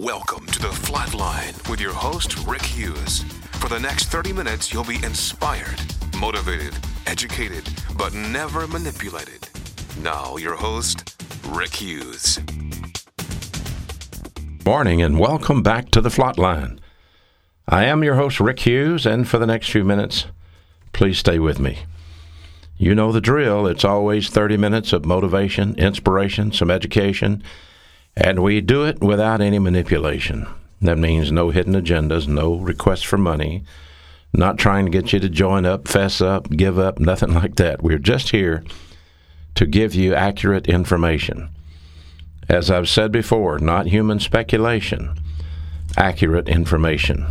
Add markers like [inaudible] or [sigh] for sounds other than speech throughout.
Welcome to the Flatline with your host, Rick Hughes. For the next 30 minutes, you'll be inspired, motivated, educated, but never manipulated. Now, your host, Rick Hughes. Morning and welcome back to the Flatline. I am your host, Rick Hughes, and for the next few minutes, please stay with me. You know the drill. It's always 30 minutes of motivation, inspiration, some education, and we do it without any manipulation. That means no hidden agendas, no requests for money, not trying to get you to join up, fess up, give up, [laughs] nothing like that. We're just here to give you accurate information. As I've said before, not human speculation, accurate information.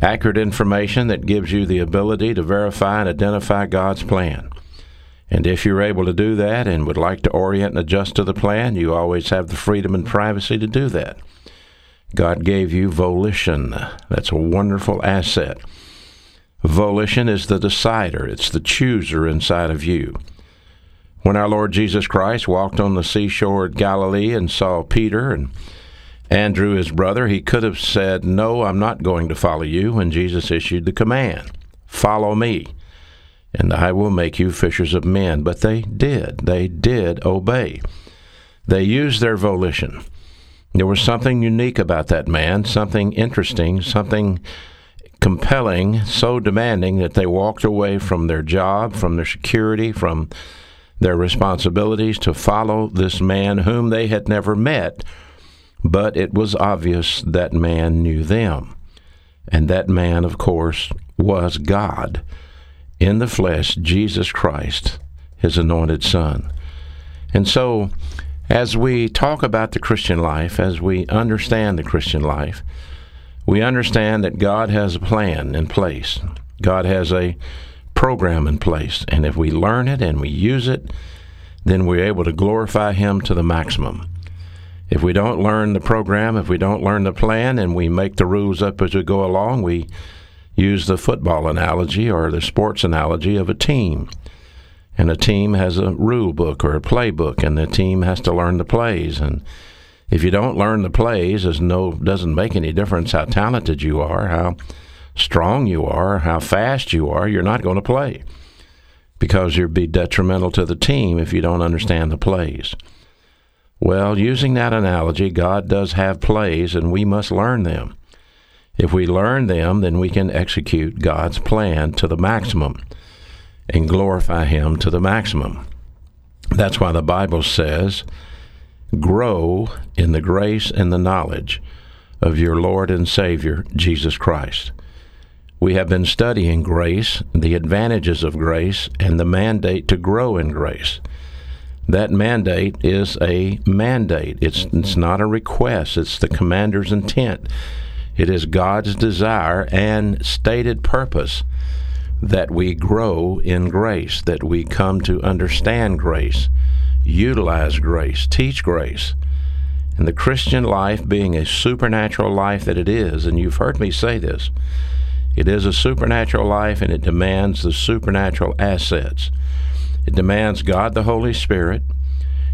Accurate information that gives you the ability to verify and identify God's plan. And if you're able to do that and would like to orient and adjust to the plan, you always have the freedom and privacy to do that. God gave you volition. That's a wonderful asset. Volition is the decider, it's the chooser inside of you. When our Lord Jesus Christ walked on the seashore at Galilee and saw Peter and Andrew, his brother, he could have said, No, I'm not going to follow you, when Jesus issued the command, Follow me and I will make you fishers of men. But they did. They did obey. They used their volition. There was something unique about that man, something interesting, something compelling, so demanding that they walked away from their job, from their security, from their responsibilities to follow this man whom they had never met. But it was obvious that man knew them. And that man, of course, was God in the flesh Jesus Christ, his anointed Son. And so, as we talk about the Christian life, as we understand the Christian life, we understand that God has a plan in place. God has a program in place. And if we learn it and we use it, then we're able to glorify Him to the maximum. If we don't learn the program, if we don't learn the plan, and we make the rules up as we go along, we use the football analogy or the sports analogy of a team. And a team has a rule book or a playbook, and the team has to learn the plays. And if you don't learn the plays, it no doesn't make any difference how talented you are, how strong you are, how fast you are. You're not going to play because you'd be detrimental to the team if you don't understand the plays. Well, using that analogy, God does have plays, and we must learn them. If we learn them, then we can execute God's plan to the maximum and glorify Him to the maximum. That's why the Bible says, Grow in the grace and the knowledge of your Lord and Savior, Jesus Christ. We have been studying grace, the advantages of grace, and the mandate to grow in grace. That mandate is a mandate. It's, it's not a request, it's the commander's intent it is God's desire and stated purpose that we grow in grace, that we come to understand grace, utilize grace, teach grace. And the Christian life being a supernatural life that it is, and you've heard me say this, it is a supernatural life and it demands the supernatural assets. It demands God the Holy Spirit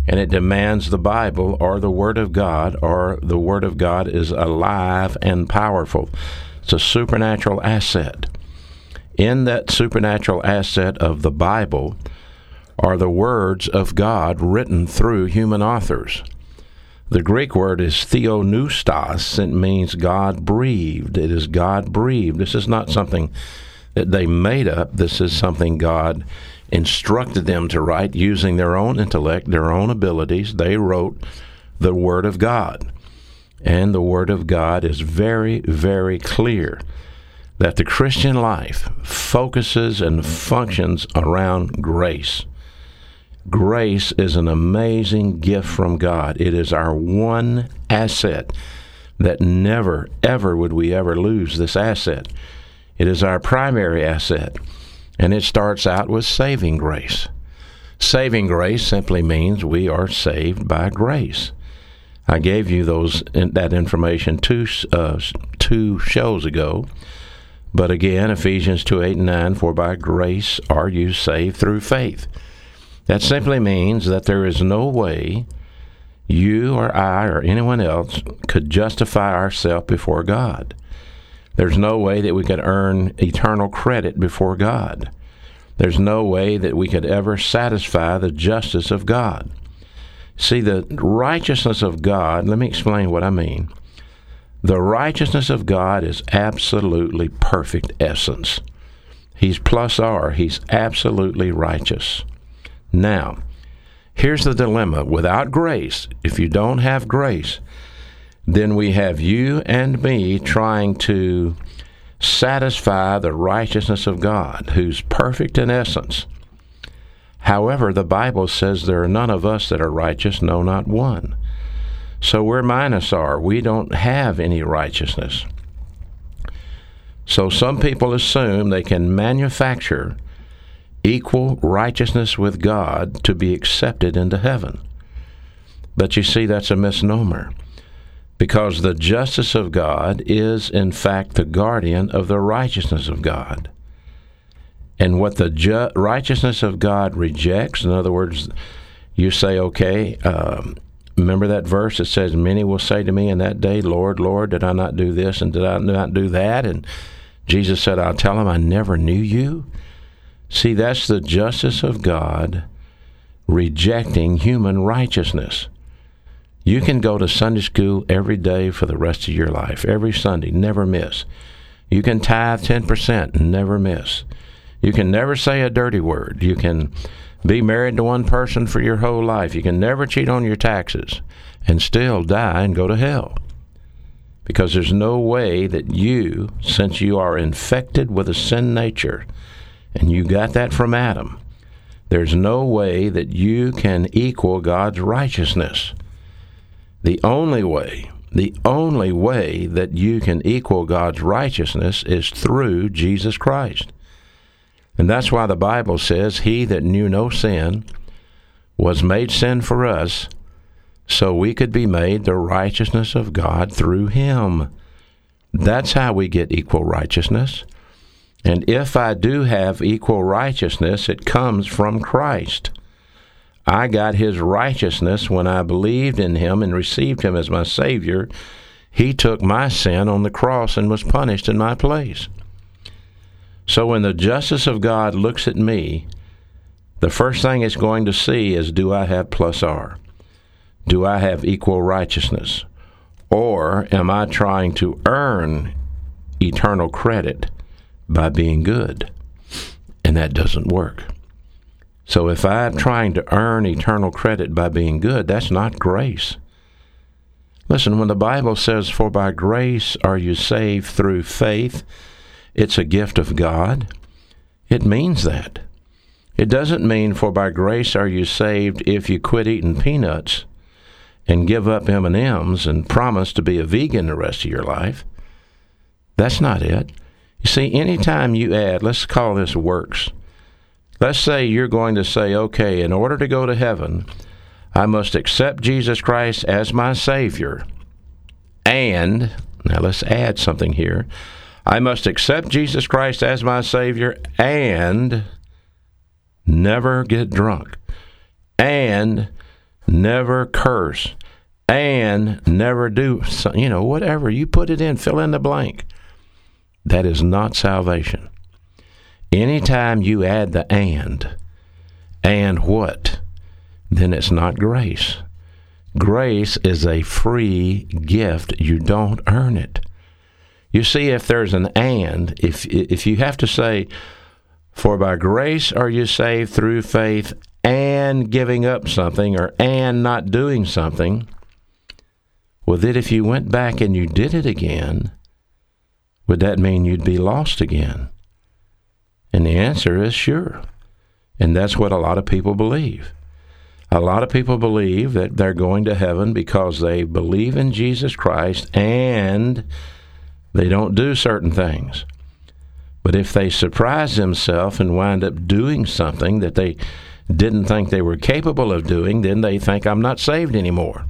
and it demands the Bible or the Word of God, or the Word of God is alive and powerful. It's a supernatural asset. In that supernatural asset of the Bible are the words of God written through human authors. The Greek word is theopneustos. It means God breathed. It is God breathed. This is not something that they made up. This is something God instructed them to write using their own intellect, their own abilities. They wrote the Word of God. And the Word of God is very, very clear that the Christian life focuses and functions around grace. Grace is an amazing gift from God. It is our one asset that never, ever would we ever lose this asset. It is our primary asset. And it starts out with saving grace. Saving grace simply means we are saved by grace. I gave you those that information two uh, two shows ago, but again, Ephesians two eight and nine. For by grace are you saved through faith. That simply means that there is no way you or I or anyone else could justify ourselves before God. There's no way that we could earn eternal credit before God. There's no way that we could ever satisfy the justice of God. See, the righteousness of God, let me explain what I mean. The righteousness of God is absolutely perfect essence. He's plus R, he's absolutely righteous. Now, here's the dilemma without grace, if you don't have grace, then we have you and me trying to satisfy the righteousness of God, who's perfect in essence. However, the Bible says there are none of us that are righteous, no, not one. So we're minus R. We don't have any righteousness. So some people assume they can manufacture equal righteousness with God to be accepted into heaven. But you see, that's a misnomer because the justice of God is, in fact, the guardian of the righteousness of God. And what the ju- righteousness of God rejects, in other words, you say, okay, um, remember that verse that says, Many will say to me in that day, Lord, Lord, did I not do this and did I not do that? And Jesus said, I'll tell him I never knew you. See, that's the justice of God rejecting human righteousness. You can go to Sunday school every day for the rest of your life, every Sunday, never miss. You can tithe 10% and never miss. You can never say a dirty word. You can be married to one person for your whole life. You can never cheat on your taxes and still die and go to hell. Because there's no way that you, since you are infected with a sin nature, and you got that from Adam, there's no way that you can equal God's righteousness. The only way, the only way that you can equal God's righteousness is through Jesus Christ. And that's why the Bible says, He that knew no sin was made sin for us, so we could be made the righteousness of God through Him. That's how we get equal righteousness. And if I do have equal righteousness, it comes from Christ. I got his righteousness when I believed in him and received him as my Savior. He took my sin on the cross and was punished in my place. So when the justice of God looks at me, the first thing it's going to see is do I have plus R? Do I have equal righteousness? Or am I trying to earn eternal credit by being good? And that doesn't work. So if I'm trying to earn eternal credit by being good, that's not grace. Listen, when the Bible says, For by grace are you saved through faith, it's a gift of God. It means that. It doesn't mean, For by grace are you saved if you quit eating peanuts and give up M&Ms and promise to be a vegan the rest of your life. That's not it. You see, anytime you add, let's call this works Let's say you're going to say, okay, in order to go to heaven, I must accept Jesus Christ as my Savior. And, now let's add something here. I must accept Jesus Christ as my Savior and never get drunk and never curse and never do, you know, whatever. You put it in, fill in the blank. That is not salvation. Anytime you add the and, and what, then it's not grace. Grace is a free gift. You don't earn it. You see, if there's an and, if if you have to say, "For by grace are you saved through faith," and giving up something, or and not doing something, well, then if you went back and you did it again, would that mean you'd be lost again? And the answer is sure. And that's what a lot of people believe. A lot of people believe that they're going to heaven because they believe in Jesus Christ and they don't do certain things. But if they surprise themselves and wind up doing something that they didn't think they were capable of doing, then they think I'm not saved anymore.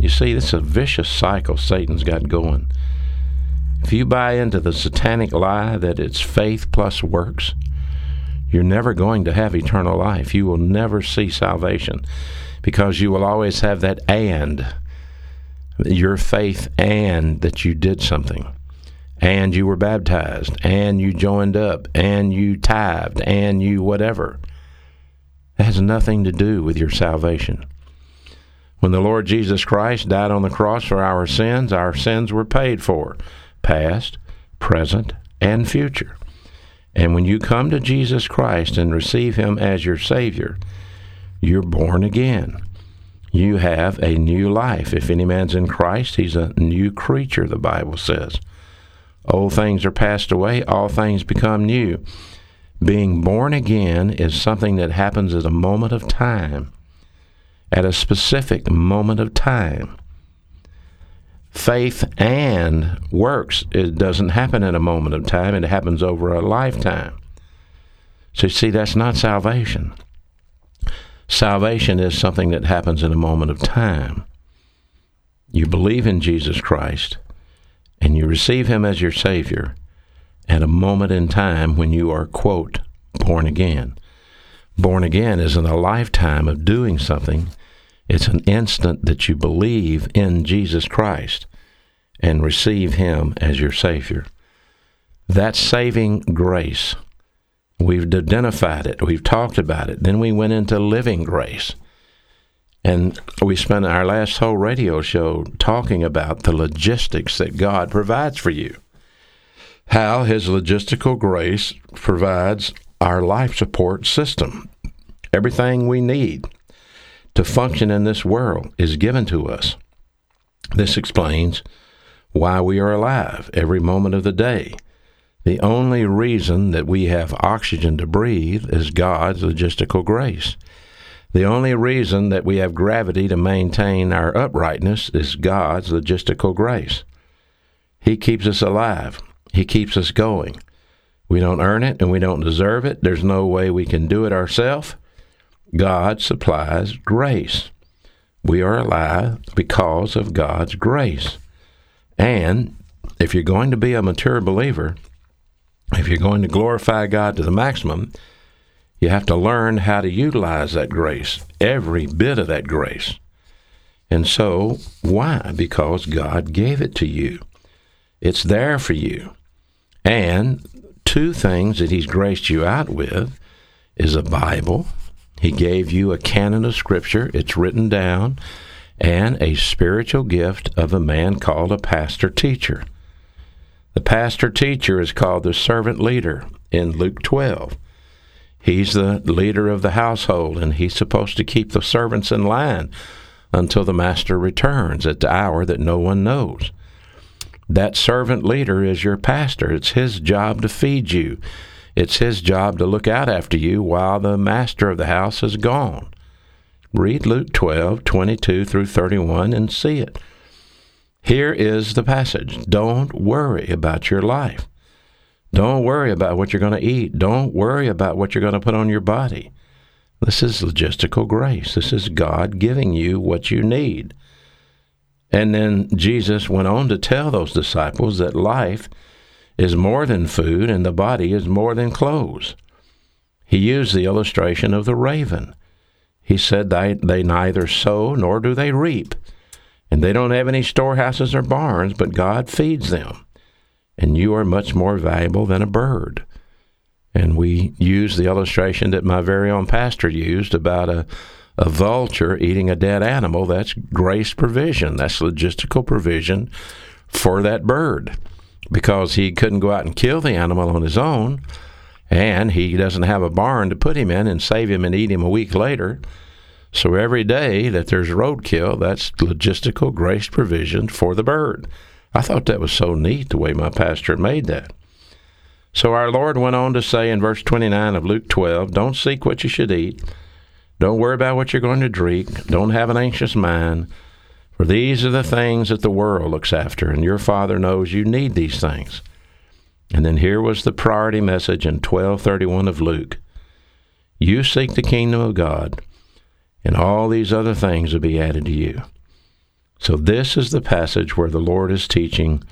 You see, this is a vicious cycle Satan's got going. If you buy into the satanic lie that it's faith plus works, you're never going to have eternal life. You will never see salvation because you will always have that and your faith and that you did something and you were baptized and you joined up and you tithed and you whatever. It has nothing to do with your salvation. When the Lord Jesus Christ died on the cross for our sins, our sins were paid for, past, present, and future. And when you come to Jesus Christ and receive Him as your Savior, you're born again. You have a new life. If any man's in Christ, he's a new creature, the Bible says. Old things are passed away, all things become new. Being born again is something that happens at a moment of time, at a specific moment of time. Faith and works, it doesn't happen in a moment of time, it happens over a lifetime. So, see, that's not salvation. Salvation is something that happens in a moment of time. You believe in Jesus Christ and you receive Him as your Savior at a moment in time when you are, quote, born again. Born again isn't a lifetime of doing something, it's an instant that you believe in Jesus Christ and receive Him as your Savior. That's saving grace. We've identified it, we've talked about it. Then we went into living grace. And we spent our last whole radio show talking about the logistics that God provides for you. How His logistical grace provides our life support system. Everything we need to function in this world is given to us. This explains why we are alive every moment of the day. The only reason that we have oxygen to breathe is God's logistical grace. The only reason that we have gravity to maintain our uprightness is God's logistical grace. He keeps us alive. He keeps us going. We don't earn it and we don't deserve it. There's no way we can do it ourselves. God supplies grace. We are alive because of God's grace. And if you're going to be a mature believer, if you're going to glorify God to the maximum, you have to learn how to utilize that grace, every bit of that grace. And so, why? Because God gave it to you. It's there for you. And two things that He's graced you out with is a Bible. He gave you a canon of Scripture, it's written down, and a spiritual gift of a man called a pastor teacher. The pastor teacher is called the servant leader in Luke 12. He's the leader of the household, and he's supposed to keep the servants in line until the master returns at the hour that no one knows. That servant leader is your pastor. It's his job to feed you. It's his job to look out after you while the master of the house is gone. Read Luke 12, 22 through 31 and see it. Here is the passage. Don't worry about your life. Don't worry about what you're going to eat. Don't worry about what you're going to put on your body. This is logistical grace. This is God giving you what you need. And then Jesus went on to tell those disciples that life is more than food and the body is more than clothes. He used the illustration of the raven. He said they, they neither sow nor do they reap, and they don't have any storehouses or barns, but God feeds them and you are much more valuable than a bird. And we use the illustration that my very own pastor used about a, a vulture eating a dead animal. That's grace provision, that's logistical provision for that bird because he couldn't go out and kill the animal on his own, and he doesn't have a barn to put him in and save him and eat him a week later. So every day that there's roadkill, that's logistical grace provision for the bird. I thought that was so neat the way my pastor made that. So our Lord went on to say in verse 29 of Luke 12, Don't seek what you should eat. Don't worry about what you're going to drink. Don't have an anxious mind. For these are the things that the world looks after, and your Father knows you need these things. And then here was the priority message in 1231 of Luke. You seek the kingdom of God, and all these other things will be added to you. So, this is the passage where the Lord is teaching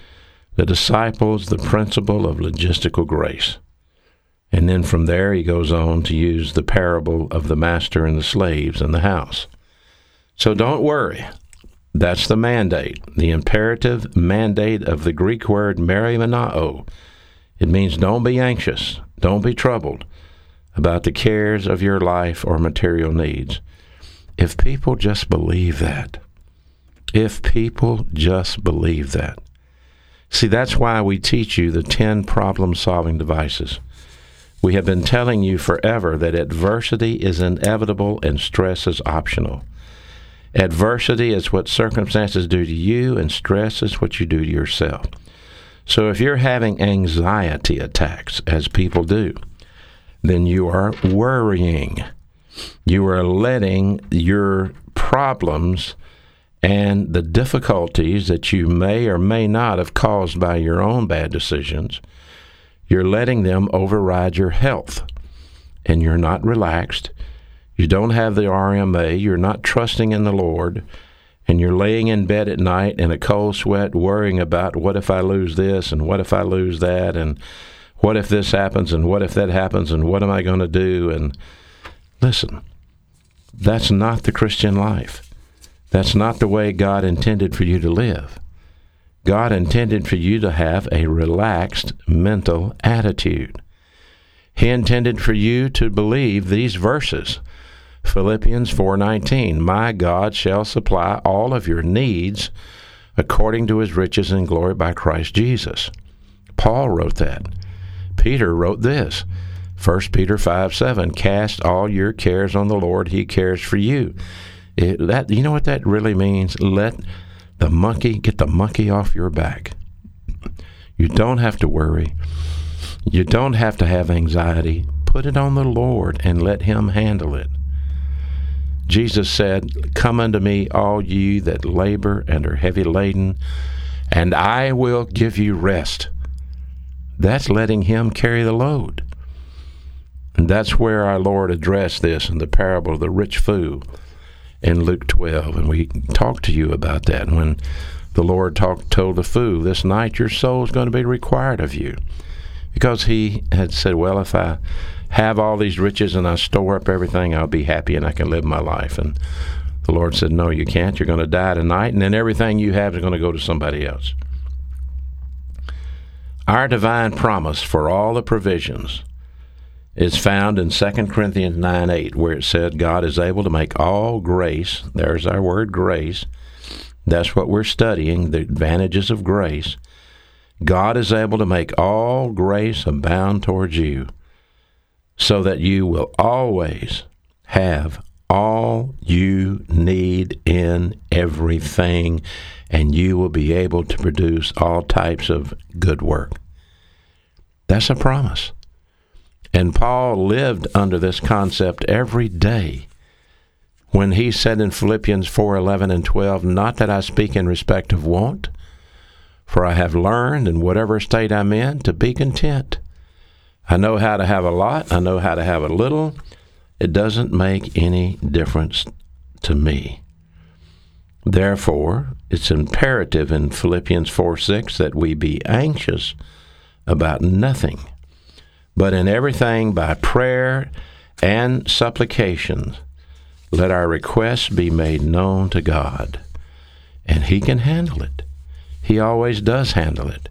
the disciples the principle of logistical grace. And then from there, he goes on to use the parable of the master and the slaves in the house. So don't worry. That's the mandate, the imperative mandate of the Greek word merimnao. It means don't be anxious, don't be troubled about the cares of your life or material needs. If people just believe that, if people just believe that. See, that's why we teach you the 10 problem solving devices. We have been telling you forever that adversity is inevitable and stress is optional. Adversity is what circumstances do to you, and stress is what you do to yourself. So if you're having anxiety attacks, as people do, then you are worrying. You are letting your problems and the difficulties that you may or may not have caused by your own bad decisions, you're letting them override your health. And you're not relaxed. You don't have the RMA. You're not trusting in the Lord. And you're laying in bed at night in a cold sweat, worrying about what if I lose this and what if I lose that and what if this happens and what if that happens and what am I going to do? And listen, that's not the Christian life. That's not the way God intended for you to live. God intended for you to have a relaxed mental attitude. He intended for you to believe these verses. Philippians 4:19 My God shall supply all of your needs according to his riches and glory by Christ Jesus. Paul wrote that. Peter wrote this. 1 Peter 5 7 Cast all your cares on the Lord, he cares for you. It, that you know what that really means? Let the monkey get the monkey off your back. You don't have to worry. You don't have to have anxiety. Put it on the Lord and let him handle it. Jesus said, Come unto me, all ye that labor and are heavy laden, and I will give you rest. That's letting him carry the load. And that's where our Lord addressed this in the parable of the rich fool in Luke 12, and we talked to you about that when the Lord talked, told the fool, This night your soul is going to be required of you. Because he had said, Well, if I have all these riches and I store up everything, I'll be happy and I can live my life. And the Lord said, No, you can't. You're going to die tonight, and then everything you have is going to go to somebody else. Our divine promise for all the provisions is found in 2 Corinthians 9 8, where it said, God is able to make all grace, there's our word grace. That's what we're studying, the advantages of grace. God is able to make all grace abound towards you, so that you will always have all you need in everything, and you will be able to produce all types of good work. That's a promise. And Paul lived under this concept every day when he said in Philippians 4:11 and 12, "Not that I speak in respect of want, for I have learned in whatever state I'm in to be content. I know how to have a lot, I know how to have a little. It doesn't make any difference to me." Therefore, it's imperative in Philippians 4 6 that we be anxious about nothing but in everything by prayer and supplications, let our requests be made known to God. And He can handle it. He always does handle it.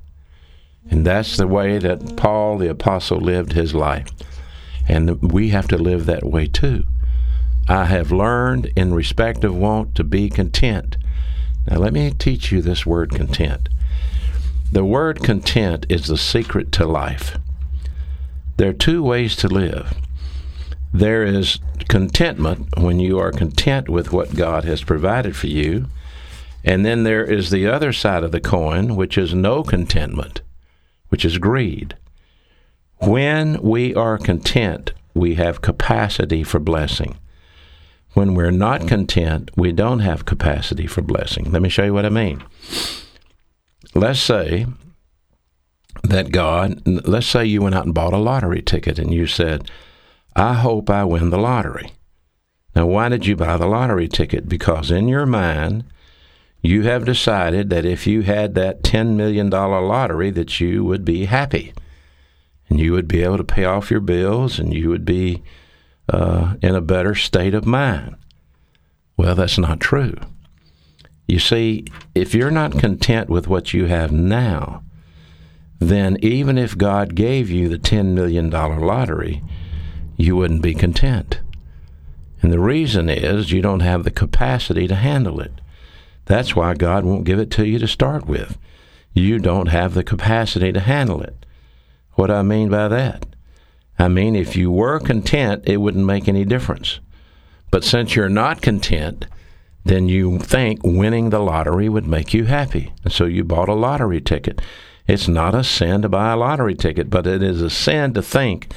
And that's the way that Paul the Apostle lived his life. And we have to live that way too. I have learned in respect of want to be content. Now, let me teach you this word content. The word content is the secret to life. There are two ways to live. There is contentment when you are content with what God has provided for you. And then there is the other side of the coin, which is no contentment, which is greed. When we are content, we have capacity for blessing. When we're not content, we don't have capacity for blessing. Let me show you what I mean. Let's say that God, let's say you went out and bought a lottery ticket and you said, I hope I win the lottery. Now, why did you buy the lottery ticket? Because in your mind, you have decided that if you had that $10 million lottery that you would be happy. and you would be able to pay off your bills and you would be uh, in a better state of mind. Well, that's not true. You see, if you're not content with what you have now, then even if God gave you the $10 million lottery, you wouldn't be content. And the reason is you don't have the capacity to handle it. That's why God won't give it to you to start with. You don't have the capacity to handle it. What do I mean by that? I mean, if you were content, it wouldn't make any difference. But since you're not content, then you think winning the lottery would make you happy. And so you bought a lottery ticket. It's not a sin to buy a lottery ticket, but it is a sin to think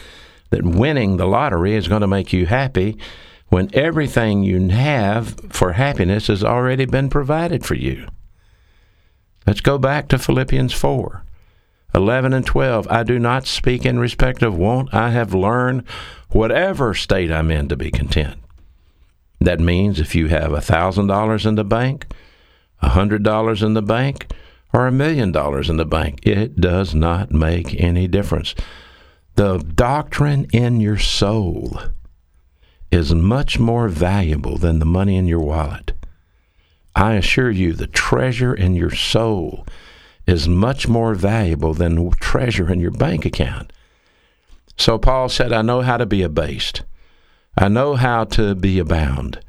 that winning the lottery is going to make you happy when everything you have for happiness has already been provided for you. Let's go back to Philippians 4 11 and 12. I do not speak in respect of want. I have learned, whatever state I'm in, to be content. That means if you have $1,000 in the bank, $100 in the bank, or a million dollars in the bank, it does not make any difference. The doctrine in your soul is much more valuable than the money in your wallet. I assure you, the treasure in your soul is much more valuable than the treasure in your bank account. So Paul said, I know how to be abased. I know how to be abound.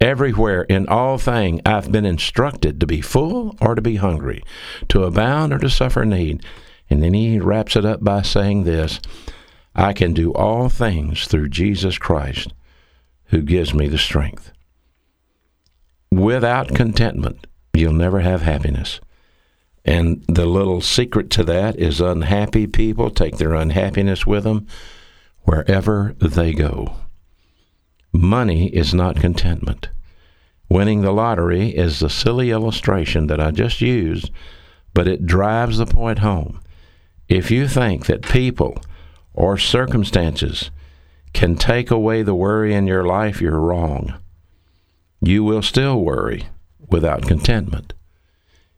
Everywhere in all things I've been instructed to be full or to be hungry, to abound or to suffer need. And then he wraps it up by saying this I can do all things through Jesus Christ who gives me the strength. Without contentment, you'll never have happiness. And the little secret to that is unhappy people take their unhappiness with them wherever they go. Money is not contentment. Winning the lottery is the silly illustration that I just used, but it drives the point home. If you think that people or circumstances can take away the worry in your life, you're wrong. You will still worry without contentment.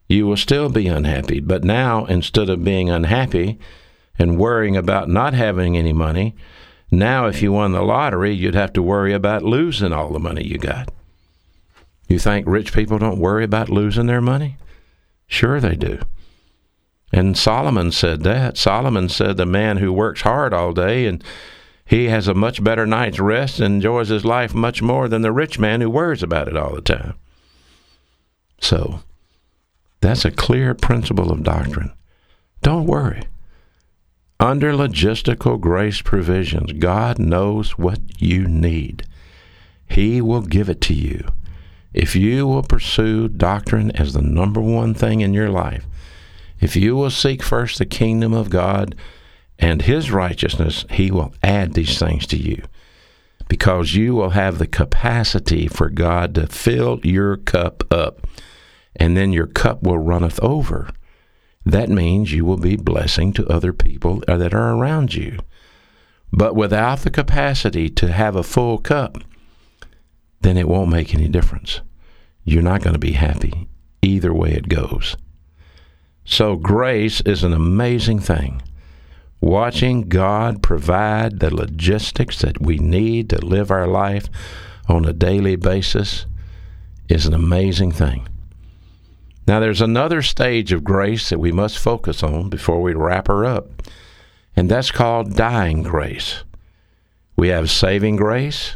You will still be unhappy, but now instead of being unhappy and worrying about not having any money, now if you won the lottery, you'd have to worry about losing all the money you got. You think rich people don't worry about losing their money? Sure, they do. And Solomon said that. Solomon said the man who works hard all day and he has a much better night's rest and enjoys his life much more than the rich man who worries about it all the time. So, that's a clear principle of doctrine. Don't worry. Under logistical grace provisions, God knows what you need. He will give it to you. If you will pursue doctrine as the number one thing in your life, if you will seek first the kingdom of God, and his righteousness, he will add these things to you. Because you will have the capacity for God to fill your cup up, and then your cup will runneth over. That means you will be blessing to other people uh, that are around you. But without the capacity to have a full cup, then it won't make any difference. You're not going to be happy either way it goes. So, grace is an amazing thing watching God provide the logistics that we need to live our life on a daily basis is an amazing thing. Now, there's another stage of grace that we must focus on before we wrap her up, and that's called dying grace. We have saving grace,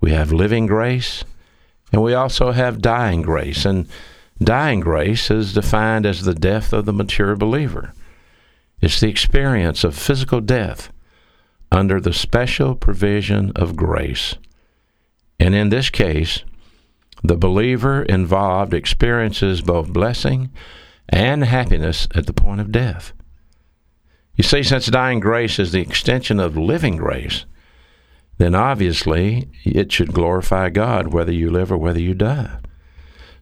we have living grace, and we also have dying grace. And dying grace is defined as the death of the mature believer. It's the experience of physical death under the special provision of grace. And in this case, the believer involved experiences both blessing and happiness at the point of death. You see, since dying grace is the extension of living grace, then obviously it should glorify God whether you live or whether you die.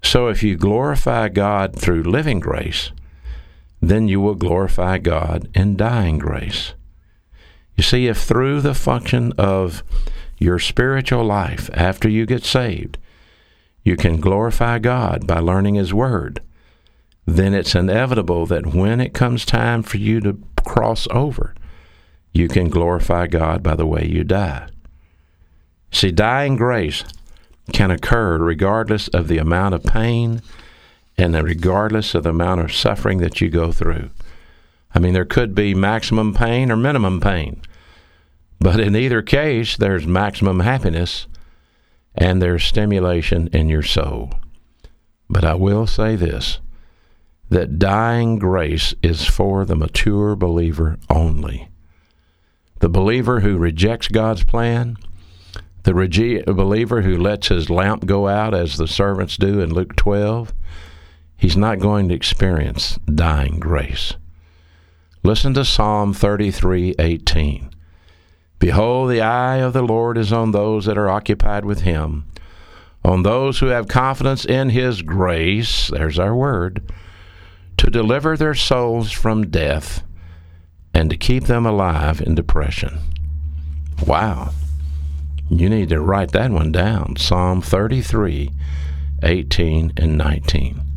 So if you glorify God through living grace, then you will glorify God in dying grace. You see, if through the function of your spiritual life after you get saved, you can glorify God by learning His Word, then it's inevitable that when it comes time for you to cross over, you can glorify God by the way you die. See, dying grace can occur regardless of the amount of pain and regardless of the amount of suffering that you go through. I mean, there could be maximum pain or minimum pain, but in either case, there's maximum happiness and there's stimulation in your soul. But I will say this that dying grace is for the mature believer only. The believer who rejects God's plan, the rege- believer who lets his lamp go out as the servants do in Luke 12, he's not going to experience dying grace. Listen to Psalm 33:18. Behold, the eye of the Lord is on those that are occupied with him, on those who have confidence in his grace, there's our word, to deliver their souls from death and to keep them alive in depression. Wow. You need to write that one down. Psalm 33, 18 and 19.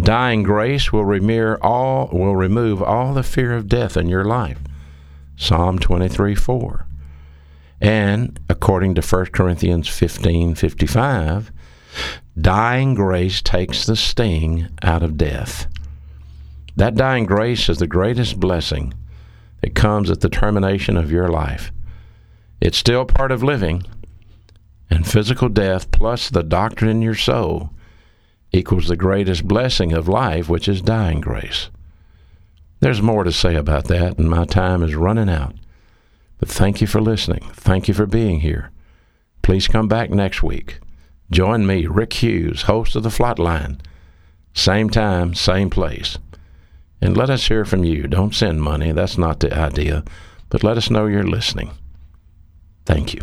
Dying grace will remove all will remove all the fear of death in your life. Psalm 23, 4. And according to 1 Corinthians 15, 55, dying grace takes the sting out of death. That dying grace is the greatest blessing that comes at the termination of your life. It's still part of living, and physical death plus the doctrine in your soul equals the greatest blessing of life, which is dying grace. There's more to say about that, and my time is running out. But thank you for listening. Thank you for being here. Please come back next week. Join me, Rick Hughes, host of The Flatline. Same time, same place. And let us hear from you. Don't send money, that's not the idea, but let us know you're listening. Thank you.